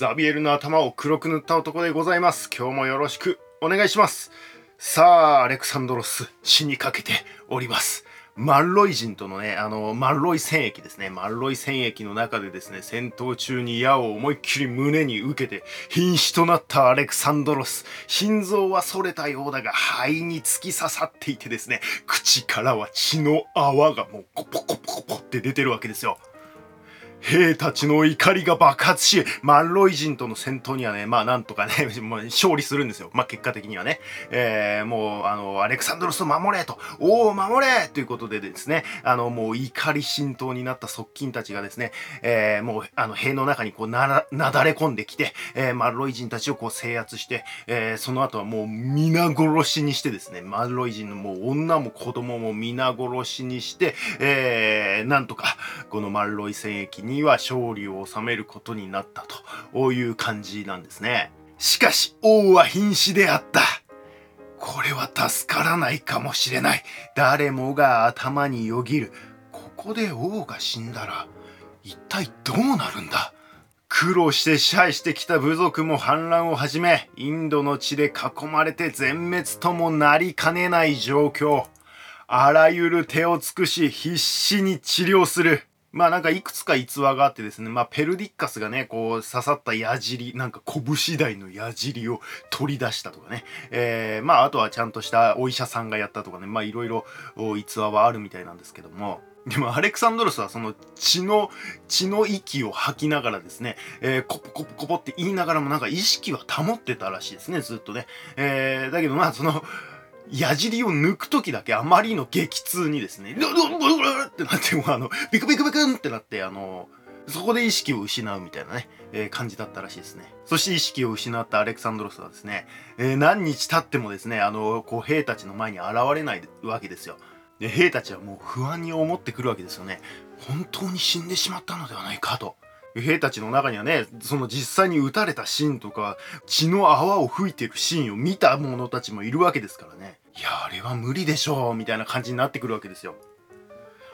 ザビエルの頭を黒く塗った男でございます。今日もよろしくお願いします。さあ、アレクサンドロス、死にかけております。マンロイ人とのね、あの、マンロイ戦役ですね。マンロイ戦役の中でですね、戦闘中に矢を思いっきり胸に受けて、瀕死となったアレクサンドロス。心臓は反れたようだが、肺に突き刺さっていてですね、口からは血の泡がもうコポコポコポって出てるわけですよ。兵たちの怒りが爆発し、マンロイ人との戦闘にはね、まあなんとかね、もう勝利するんですよ。まあ結果的にはね。えー、もう、あの、アレクサンドロスを守れと、おお、守れ!ということでですね、あの、もう怒り浸透になった側近たちがですね、えー、もう、あの、兵の中にこうな、なだれ込んできて、えー、マンロイ人たちをこう制圧して、えー、その後はもう皆殺しにしてですね、マンロイ人のもう女も子供も皆殺しにして、えー、なんとか、このマンロイ戦役にには勝利を収めることになったという感じなんですね。しかし王は瀕死であった。これは助からないかもしれない。誰もが頭によぎる。ここで王が死んだら一体どうなるんだ苦労して支配してきた部族も反乱を始め、インドの地で囲まれて全滅ともなりかねない状況。あらゆる手を尽くし必死に治療する。まあなんかいくつか逸話があってですね、まあペルディッカスがね、こう刺さった矢尻、なんか拳台の矢尻を取り出したとかね、えー、まああとはちゃんとしたお医者さんがやったとかね、まあいろいろ逸話はあるみたいなんですけども、でもアレクサンドロスはその血の、血の息を吐きながらですね、えー、コポコポコポって言いながらもなんか意識は保ってたらしいですね、ずっとね。えー、だけどまあその、矢尻を抜く時だけあまりの激痛にですね、ルルルルルってなって、もうあの、ビクビクビクンってなって、あの、そこで意識を失うみたいなね、えー、感じだったらしいですね。そして意識を失ったアレクサンドロスはですね、えー、何日経ってもですね、あの、こう兵たちの前に現れないわけですよ。で、兵たちはもう不安に思ってくるわけですよね。本当に死んでしまったのではないかと。兵たちの中にはね、その実際に撃たれたシーンとか、血の泡を吹いてるシーンを見た者たちもいるわけですからね。いや、あれは無理でしょう、みたいな感じになってくるわけですよ。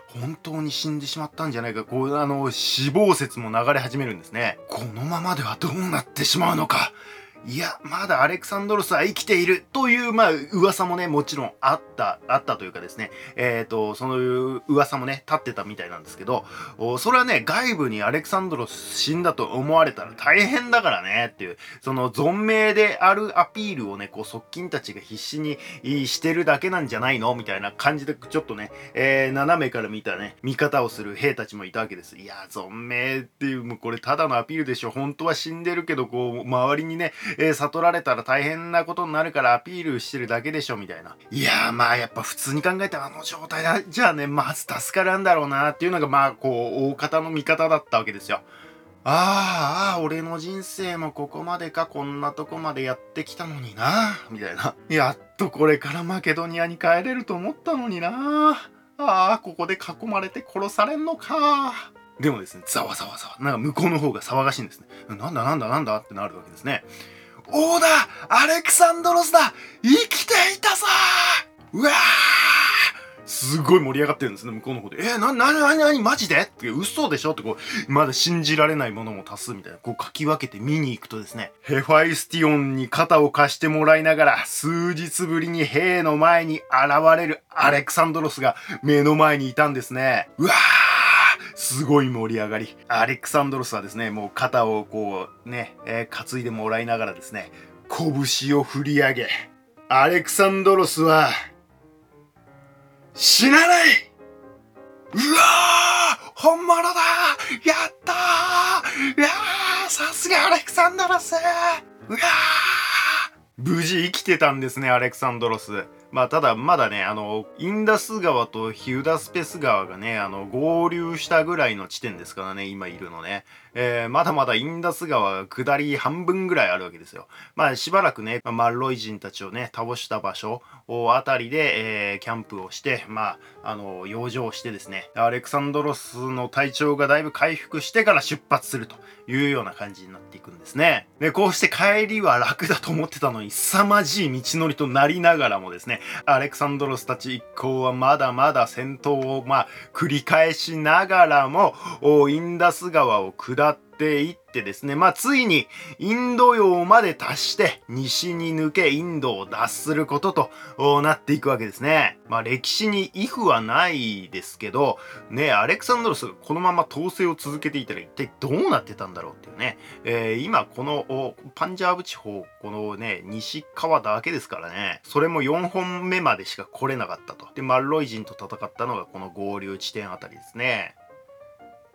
本当に死んでしまったんじゃないか、こう、あの、死亡説も流れ始めるんですね。このままではどうなってしまうのか。いや、まだアレクサンドロスは生きているという、まあ、噂もね、もちろんあった、あったというかですね、えっ、ー、と、その噂もね、立ってたみたいなんですけど、それはね、外部にアレクサンドロス死んだと思われたら大変だからね、っていう、その存命であるアピールをね、こう、側近たちが必死にしてるだけなんじゃないのみたいな感じで、ちょっとね、えー、斜めから見たね、見方をする兵たちもいたわけです。いや、存命っていう、もうこれただのアピールでしょ。本当は死んでるけど、こう、周りにね、えー、悟られたら大変なことになるからアピールしてるだけでしょみたいな。いやまあやっぱ普通に考えたらあの状態だじゃあね、まず助かるんだろうなっていうのがまあこう大方の見方だったわけですよ。ああ、俺の人生もここまでか、こんなとこまでやってきたのにな、みたいな。やっとこれからマケドニアに帰れると思ったのにな。ああ、ここで囲まれて殺されんのか。でもですね、ざわざわざわ。なんか向こうの方が騒がしいんですね。なんだなんだなんだってなるわけですね。王だアレクサンドロスだ。生きていたさ。うわー。すごい盛り上がってるんですね、向こうの方で。えー、な、な、な、な、マジで？って嘘でしょ？ってこう、まだ信じられないものも足すみたいな、こうかき分けて見に行くとですね、ヘファイスティオンに肩を貸してもらいながら、数日ぶりに兵の前に現れるアレクサンドロスが目の前にいたんですね。うわー。すごい盛り上がり。アレクサンドロスはですね、もう肩をこうね、えー、担いでもらいながらですね、拳を振り上げ、アレクサンドロスは、死なない。うわー本物だ。やったー。いやーさすがアレクサンドロス。うわー。無事生きてたんですね、アレクサンドロス。まあ、ただ、まだね、あの、インダス川とヒュダスペス川がね、あの、合流したぐらいの地点ですからね、今いるのね。えー、まだまだインダス川が下り半分ぐらいあるわけですよ。まあしばらくね、マルロイ人たちをね、倒した場所をあたりで、えー、キャンプをして、まあ、あの、養生してですね、アレクサンドロスの体調がだいぶ回復してから出発するというような感じになっていくんですね。で、こうして帰りは楽だと思ってたのに、凄まじい道のりとなりながらもですね、アレクサンドロスたち一行はまだまだ戦闘を、まあ、繰り返しながらも、インダス川を下下っていってですね、まあ、ついにインド洋まで達して西に抜けインドを脱することとなっていくわけですね。まあ、歴史にイフはないですけど、ね、アレクサンドロスがこのまま統制を続けていたら一体どうなってたんだろうっていうね、えー、今このパンジャーブ地方、このね、西側だけですからね、それも4本目までしか来れなかったと。で、マッロイ人と戦ったのがこの合流地点あたりですね。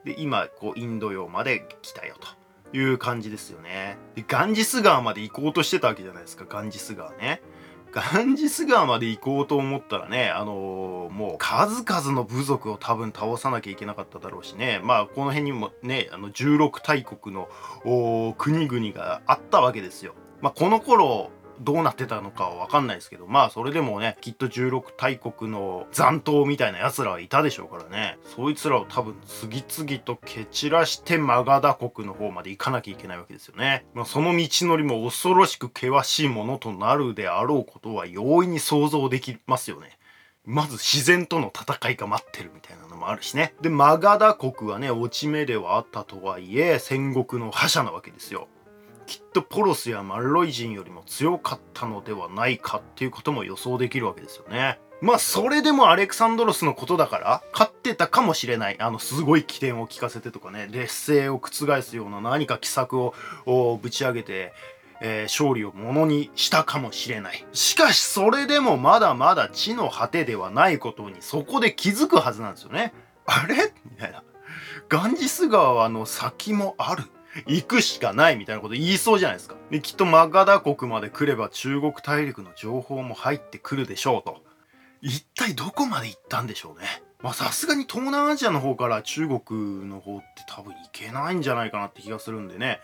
で、今、こう、インド洋まで来たよという感じですよね。で、ガンジス川まで行こうとしてたわけじゃないですか、ガンジス川ね。ガンジス川まで行こうと思ったらね、あのー、もう数々の部族を多分倒さなきゃいけなかっただろうしね、まあこの辺にもね、あの16大国の国々があったわけですよ。まあこの頃、どうなってたのかはわかんないですけど、まあそれでもね、きっと16大国の残党みたいな奴らはいたでしょうからね、そいつらを多分次々と蹴散らしてマガダ国の方まで行かなきゃいけないわけですよね。まあその道のりも恐ろしく険しいものとなるであろうことは容易に想像できますよね。まず自然との戦いが待ってるみたいなのもあるしね。で、マガダ国はね、落ち目ではあったとはいえ、戦国の覇者なわけですよ。きっとポロスやマルロイ人よりも強かったのではないかっていうことも予想できるわけですよね。まあそれでもアレクサンドロスのことだから勝ってたかもしれない。あのすごい起点を聞かせてとかね、劣勢を覆すような何か奇策をぶち上げて、えー、勝利をものにしたかもしれない。しかしそれでもまだまだ地の果てではないことにそこで気づくはずなんですよね。あれ？みたいな。ガンジス川の先もある。行くしかないみたいなこと言いそうじゃないですか。で、きっとマガダ国まで来れば中国大陸の情報も入ってくるでしょうと。一体どこまで行ったんでしょうね。まあさすがに東南アジアの方から中国の方って多分行けないんじゃないかなって気がするんでね。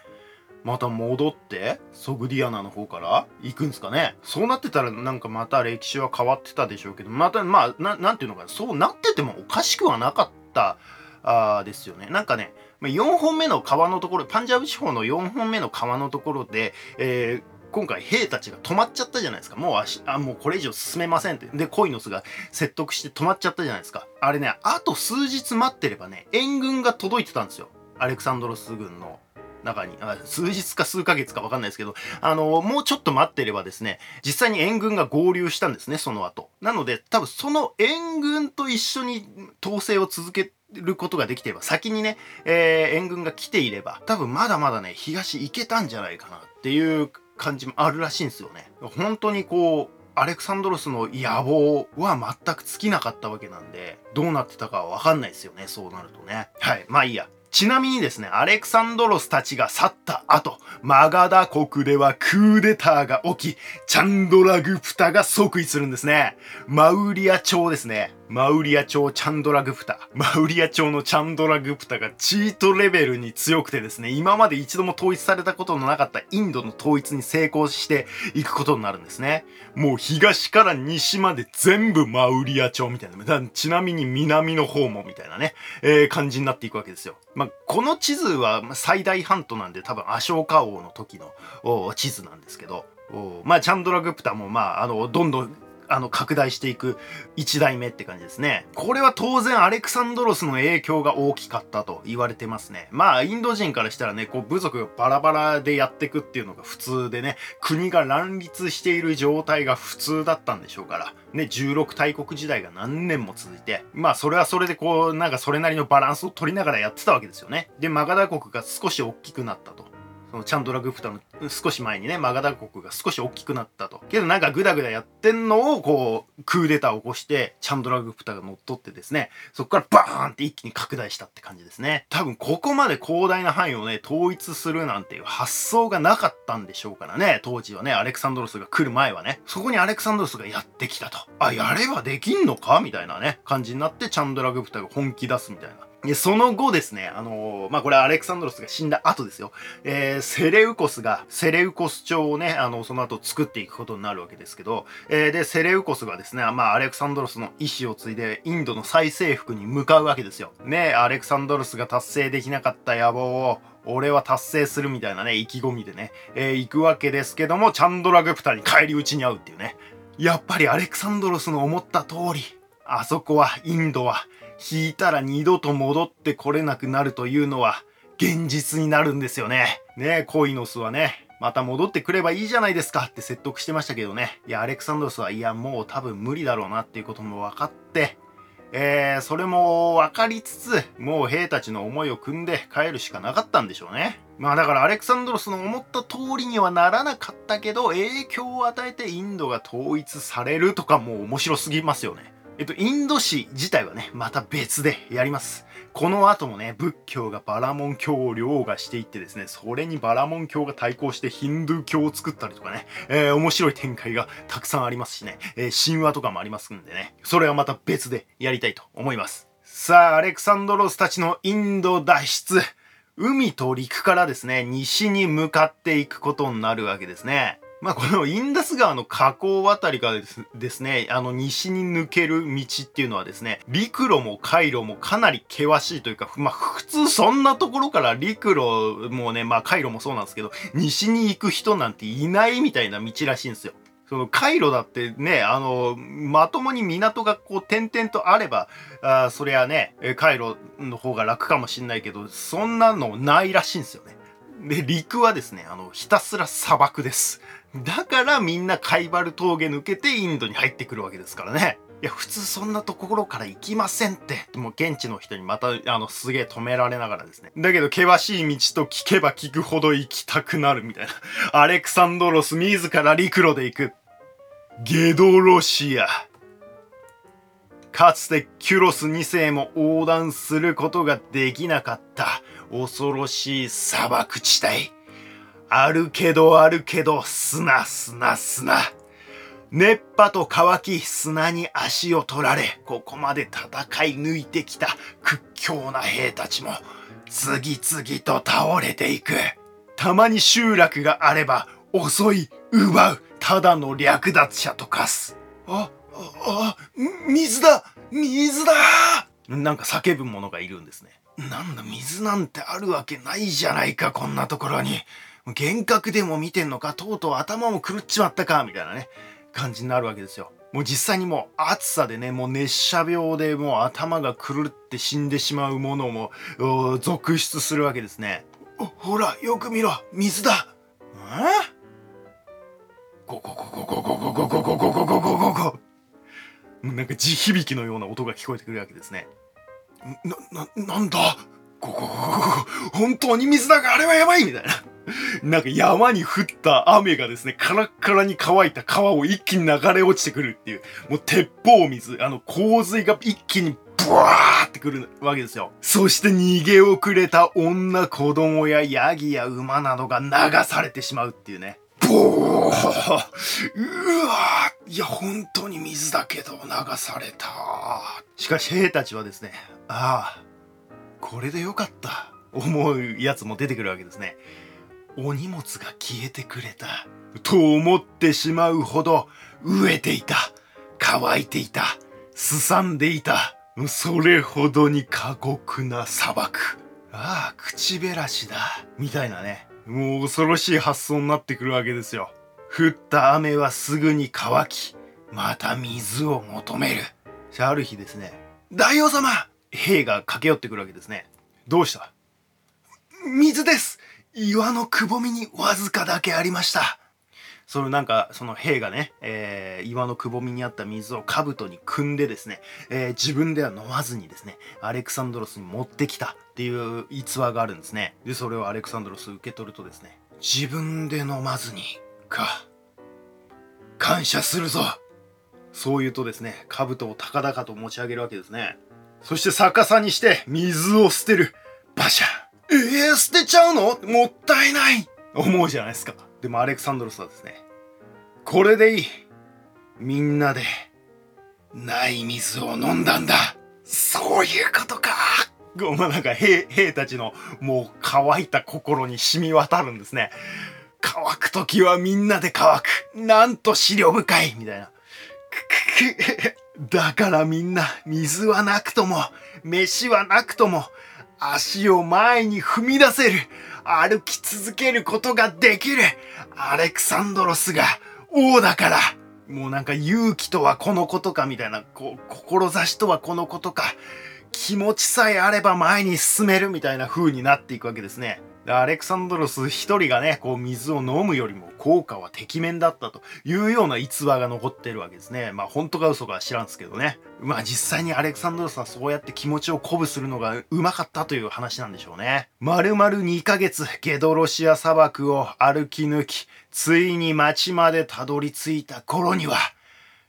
また戻ってソグディアナの方から行くんですかねそうなってたらなんかまた歴史は変わってたでしょうけどまたまあなんていうのかなそうなっててもおかしくはなかったあですよねなんかね4本目の川のところ、パンジャブ地方の4本目の川のところで、えー、今回兵たちが止まっちゃったじゃないですか。もう足、あ、もうこれ以上進めませんって。で、コイノスが説得して止まっちゃったじゃないですか。あれね、あと数日待ってればね、援軍が届いてたんですよ。アレクサンドロス軍の中に、あ数日か数ヶ月かわかんないですけど、あの、もうちょっと待ってればですね、実際に援軍が合流したんですね、その後。なので、多分その援軍と一緒に統制を続けてることができていれば、先にね、えー、援軍が来ていれば、多分まだまだね、東行けたんじゃないかなっていう感じもあるらしいんですよね。本当にこう、アレクサンドロスの野望は全く尽きなかったわけなんで、どうなってたかはわかんないですよね、そうなるとね。はい、まあいいや。ちなみにですね、アレクサンドロスたちが去った後、マガダ国ではクーデターが起き、チャンドラグプタが即位するんですね。マウリア朝ですね。マウリア朝チャンドラグプタ。マウリア朝のチャンドラグプタがチートレベルに強くてですね、今まで一度も統一されたことのなかったインドの統一に成功していくことになるんですね。もう東から西まで全部マウリア朝みたいな。ちなみに南の方もみたいなね、えー、感じになっていくわけですよ。まあ、この地図は最大半島なんで多分アショーカ王の時の地図なんですけど、まあ、チャンドラグプタもまあ、あの、どんどんあの、拡大していく一代目って感じですね。これは当然アレクサンドロスの影響が大きかったと言われてますね。まあ、インド人からしたらね、こう、部族がバラバラでやっていくっていうのが普通でね、国が乱立している状態が普通だったんでしょうから、ね、16大国時代が何年も続いて、まあ、それはそれでこう、なんかそれなりのバランスを取りながらやってたわけですよね。で、マガダ国が少し大きくなったと。そのチャンドラグプタの少し前にね、マガダ国が少し大きくなったと。けどなんかグダグダやってんのをこう、クーデターを起こして、チャンドラグプタが乗っ取ってですね、そこからバーンって一気に拡大したって感じですね。多分ここまで広大な範囲をね、統一するなんていう発想がなかったんでしょうからね、当時はね、アレクサンドロスが来る前はね、そこにアレクサンドロスがやってきたと。あ、やればできんのか？みたいなね、感じになって、チャンドラグプタが本気出すみたいな。その後ですね、あのー、まあ、これはアレクサンドロスが死んだ後ですよ。えー、セレウコスが、セレウコス朝をね、あの、その後作っていくことになるわけですけど、えー、で、セレウコスがですね、まあ、アレクサンドロスの意志を継いで、インドの再征服に向かうわけですよ。ね、アレクサンドロスが達成できなかった野望を、俺は達成するみたいなね、意気込みでね、えー、行くわけですけども、チャンドラグプタに返り討ちに遭うっていうね。やっぱりアレクサンドロスの思った通り、あそこは、インドは、引いたら二度と戻ってこれなくなるというのは現実になるんですよね。ねえコイノスはね、また戻ってくればいいじゃないですかって説得してましたけどね。いや、アレクサンドロスは、いや、もう多分無理だろうなっていうことも分かって、えー、それも分かりつつ、もう兵たちの思いを組んで帰るしかなかったんでしょうね。まあだからアレクサンドロスの思った通りにはならなかったけど、影響を与えてインドが統一されるとかもう面白すぎますよね。えっと、インド史自体はね、また別でやります。この後もね、仏教がバラモン教を凌駕していってですね、それにバラモン教が対抗してヒンドゥー教を作ったりとかね、えー、面白い展開がたくさんありますしね、えー、神話とかもありますんでね、それはまた別でやりたいと思います。さあ、アレクサンドロスたちのインド脱出、海と陸からですね、西に向かっていくことになるわけですね。まあこのインダス川の河口あたりからですね、あの西に抜ける道っていうのはですね、陸路も海路もかなり険しいというか、まあ普通そんなところから陸路もね、まあ海路もそうなんですけど、西に行く人なんていないみたいな道らしいんですよ。その海路だってね、あの、まともに港がこう点々とあれば、あそりゃね、海路の方が楽かもしんないけど、そんなのないらしいんですよね。で、陸はですね、あの、ひたすら砂漠です。だからみんなカイバル峠抜けてインドに入ってくるわけですからね。いや、普通そんなところから行きませんって。もう現地の人にまた、あの、すげえ止められながらですね。だけど、険しい道と聞けば聞くほど行きたくなるみたいな。アレクサンドロス自ら陸路で行く。ゲドロシア。かつてキュロス2世も横断することができなかった恐ろしい砂漠地帯。あるけどあるけど砂砂砂。熱波と乾き砂に足を取られ、ここまで戦い抜いてきた屈強な兵たちも次々と倒れていく。たまに集落があれば襲い、奪う、ただの略奪者と化す。あ、あ、あ、水だ水だなんか叫ぶ者がいるんですね。なんだ、水なんてあるわけないじゃないか、こんなところに。幻覚でも見てんのか、とうとう頭も狂っちまったか、みたいなね、感じになるわけですよ。もう実際にもう暑さでね、もう熱射病でもう頭が狂って死んでしまうものも続出するわけですね。ほら、よく見ろ、水だえゴゴゴゴゴゴゴゴゴゴゴゴゴゴゴゴなんか地響きのような音が聞こえてくるわけですね。な、な、なんだ？ゴゴゴゴゴ本当に水だがあれはやばい？みたいな。なんか山に降った雨がですね、カラッカラに乾いた川を一気に流れ落ちてくるっていう、もう鉄砲水、あの洪水が一気にブワーってくるわけですよ。そして逃げ遅れた女、子供やヤギや馬などが流されてしまうっていうね。ボー。うわいや、本当に水だけど流された。しかし兵たちはですね、ああ、これでよかった。思うやつも出てくるわけですね。お荷物が消えてくれた。と思ってしまうほど飢えていた。乾いていた。すさんでいた。それほどに過酷な砂漠。ああ口減らしだ。みたいなね。もう恐ろしい発想になってくるわけですよ。降った雨はすぐに乾きまた水を求める。ある日ですね大王様兵が駆け寄ってくるわけですね。どうした？水です。岩のくぼみにわずかだけありました。そのなんか、その兵がね、えー、岩のくぼみにあった水を兜に汲んでですね、えー、自分では飲まずにですね、アレクサンドロスに持ってきたっていう逸話があるんですね。で、それをアレクサンドロス受け取るとですね、自分で飲まずに、か、感謝するぞそう言うとですね、兜を高々と持ち上げるわけですね。そして逆さにして水を捨てる。バシャえー、捨てちゃうの？もったいない思うじゃないですか。でもアレクサンドロスはですね、これでいい。みんなで、ない水を飲んだんだ。そういうことか。まあ、なんか兵、兵たちのもう乾いた心に染み渡るんですね。乾くときはみんなで乾く。なんと思慮深いみたいな。だからみんな、水はなくとも、飯はなくとも、足を前に踏み出せる。歩き続けることができる。アレクサンドロスが王だから。もうなんか勇気とはこのことかみたいな、こう、志とはこのことか。気持ちさえあれば前に進めるみたいな風になっていくわけですね。アレクサンドロス一人がね、こう水を飲むよりも効果はてきめんだったというような逸話が残ってるわけですね。まあ本当か嘘か知らんすけどね。まあ実際にアレクサンドロスはそうやって気持ちを鼓舞するのがうまかったという話なんでしょうね。丸々2ヶ月ゲドロシア砂漠を歩き抜き、ついに町までたどり着いた頃には、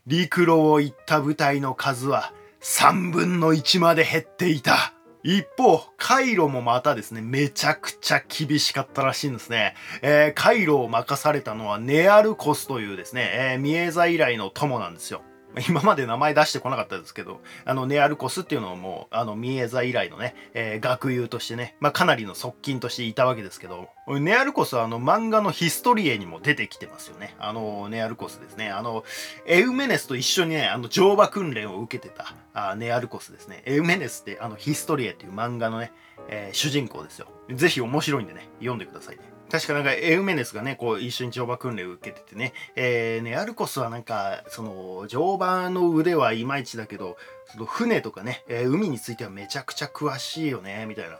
陸路を行った部隊の数は3分の1まで減っていた。一方、カイロもまたですね、めちゃくちゃ厳しかったらしいんですね。えー、カイロを任されたのはネアルコスというですね、えー、ミエザ以来の友なんですよ。今まで名前出してこなかったですけど、あの、ネアルコスっていうのはもう、あの、ミエザ以来のね、えー、学友としてね、まあ、かなりの側近としていたわけですけど、ネアルコスはあの、漫画のヒストリエにも出てきてますよね。あの、ネアルコスですね。あの、エウメネスと一緒にね、あの、乗馬訓練を受けてた、あネアルコスですね。エウメネスって、あの、ヒストリエっていう漫画のね、えー、主人公ですよ。ぜひ面白いんでね、読んでくださいね。確かなんかエウメネスがね、こう一緒に乗馬訓練を受けててね、えー、ネアルコスはなんか、その乗馬の腕はいまいちだけど、その船とかね、えー、海についてはめちゃくちゃ詳しいよね、みたいな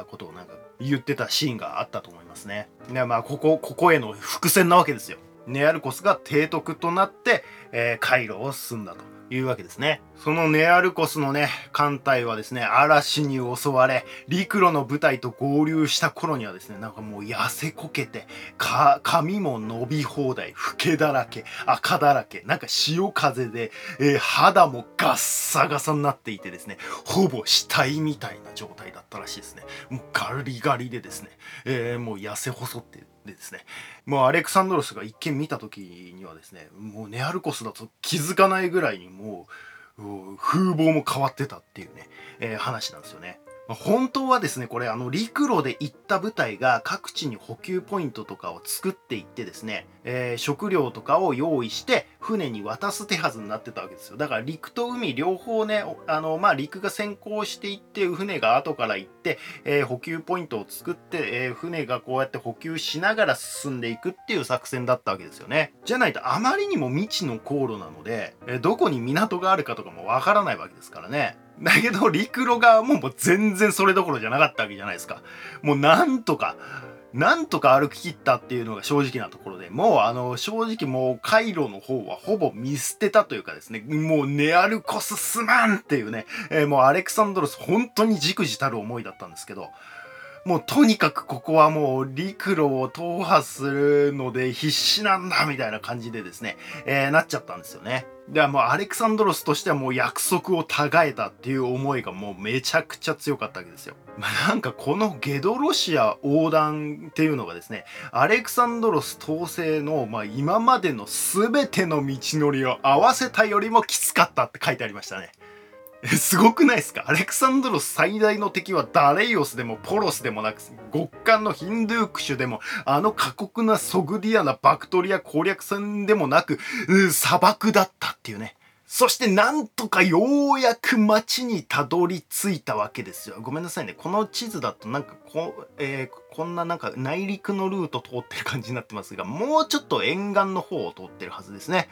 あことをなんか言ってたシーンがあったと思いますね。でまあ、ここ、ここへの伏線なわけですよ。ネアルコスが提督となって、えー、カイロを進んだと。いうわけですね。そのネアルコスのね、艦隊はですね、嵐に襲われ、陸路の部隊と合流した頃にはですね、なんかもう痩せこけて、か、髪も伸び放題、老けだらけ、赤だらけ、なんか潮風で、えー、肌もガッサガサになっていてですね、ほぼ死体みたいな状態だったらしいですね。もうガリガリでですね、えー、もう痩せ細ってでですね、もうアレクサンドロスが一見見た時にはですね、もうネアルコスだと気づかないぐらいにもう、風貌も変わってたっていうね、えー、話なんですよね。本当はですね、これあの陸路で行った部隊が各地に補給ポイントとかを作っていってですね、えー、食料とかを用意して船に渡す手はずになってたわけですよ。だから陸と海両方ね、あの、まあ、陸が先行していって、船が後から行って、えー、補給ポイントを作って、えー、船がこうやって補給しながら進んでいくっていう作戦だったわけですよね。じゃないとあまりにも未知の航路なので、えどこに港があるかとかもわからないわけですからね。だけど陸路側ももう全然それどころじゃなかったわけじゃないですか。もうなんとか、なんとか歩き切ったっていうのが正直なところで、もうあの正直もう回路の方はほぼ見捨てたというかですね、もうネアルコスすまんっていうね、えー、もうアレクサンドロス本当にじくじたる思いだったんですけど、もうとにかくここはもう陸路を踏破するので必死なんだみたいな感じでですね、えー、なっちゃったんですよね。ではもうアレクサンドロスとしてはもう約束をたがえたっていう思いがもうめちゃくちゃ強かったわけですよ。まあ、なんかこのゲドロシア横断っていうのがですね、アレクサンドロス統制のまあ今までの全ての道のりを合わせたよりもきつかったって書いてありましたね。すごくないですか？アレクサンドロス最大の敵はダレイオスでもポロスでもなく、極寒のヒンドゥークシュでも、あの過酷なソグディアなバクトリア攻略戦でもなく、砂漠だったっていうね。そしてなんとかようやく街にたどり着いたわけですよ。ごめんなさいね。この地図だとなんかこ,、えー、こんななんか内陸のルート通ってる感じになってますが、もうちょっと沿岸の方を通ってるはずですね。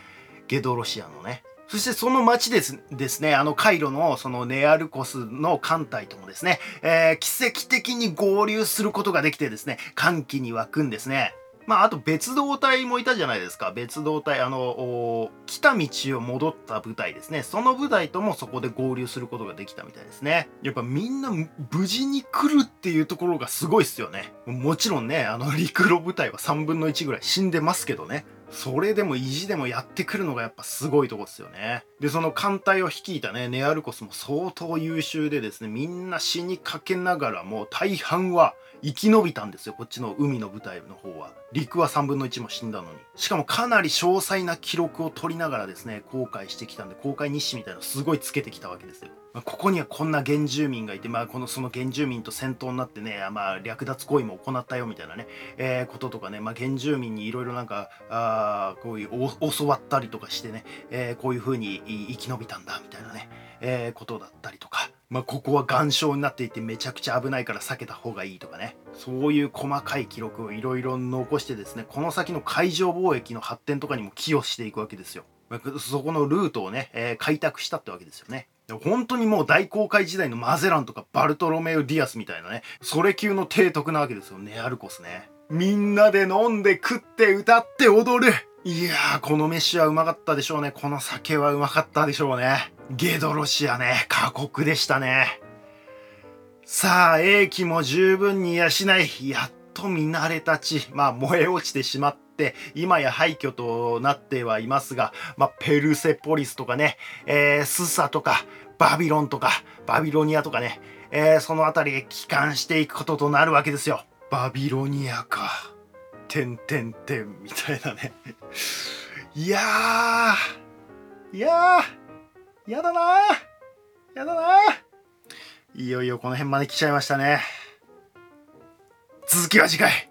ゲドロシアのね。そしてその町ですですね、あのカイロのそのネアルコスの艦隊ともですね、えー、奇跡的に合流することができてですね、歓喜に沸くんですね。まあ、あと別動隊もいたじゃないですか。別動隊、あの、来た道を戻った部隊ですね。その部隊ともそこで合流することができたみたいですね。やっぱみんな無事に来るっていうところがすごいっすよね。もちろんね、あの陸路部隊は3分の1ぐらい死んでますけどね。それでも意地でもやってくるのがやっぱすごいとこですよね。で、その艦隊を率いたね、ネアルコスも相当優秀でですね、みんな死にかけながらも大半は生き延びたんですよ、こっちの海の部隊の方は。陸は3分の1も死んだのに。しかもかなり詳細な記録を取りながらですね、航海してきたんで、航海日誌みたいなのすごいつけてきたわけですよ。ま、ここにはこんな原住民がいて、まあ、このその原住民と戦闘になってね、まあ、略奪行為も行ったよみたいなね、えー、こととかね、まあ、原住民にいろいろなんか、あこういう教わったりとかしてね、えー、こういう風に生き延びたんだみたいなね、えー、ことだったりとか、まあ、ここは岩礁になっていてめちゃくちゃ危ないから避けた方がいいとかね、そういう細かい記録をいろいろ残してですね、この先の海上貿易の発展とかにも寄与していくわけですよ。まそこのルートをね、えー、開拓したってわけですよね。本当にもう大航海時代のマゼランとかバルトロメウ・ディアスみたいなね、それ級の提督なわけですよ、ネアルコスね。みんなで飲んで食って歌って踊るいやー、この飯はうまかったでしょうね。この酒はうまかったでしょうね。ゲドロシアね、過酷でしたね。さあ、英気も十分に養い、やっと見慣れた地、まあ燃え落ちてしまって、今や廃墟となってはいますが、まあペルセポリスとかね、えー、スサとか、バビロンとか、バビロニアとかね、えー、その辺りへ帰還していくこととなるわけですよ。バビロニアか。てんてんてんみたいなね。いやー、いやー、やだなー、やだなー。いよいよこの辺まで来ちゃいましたね。続きは次回。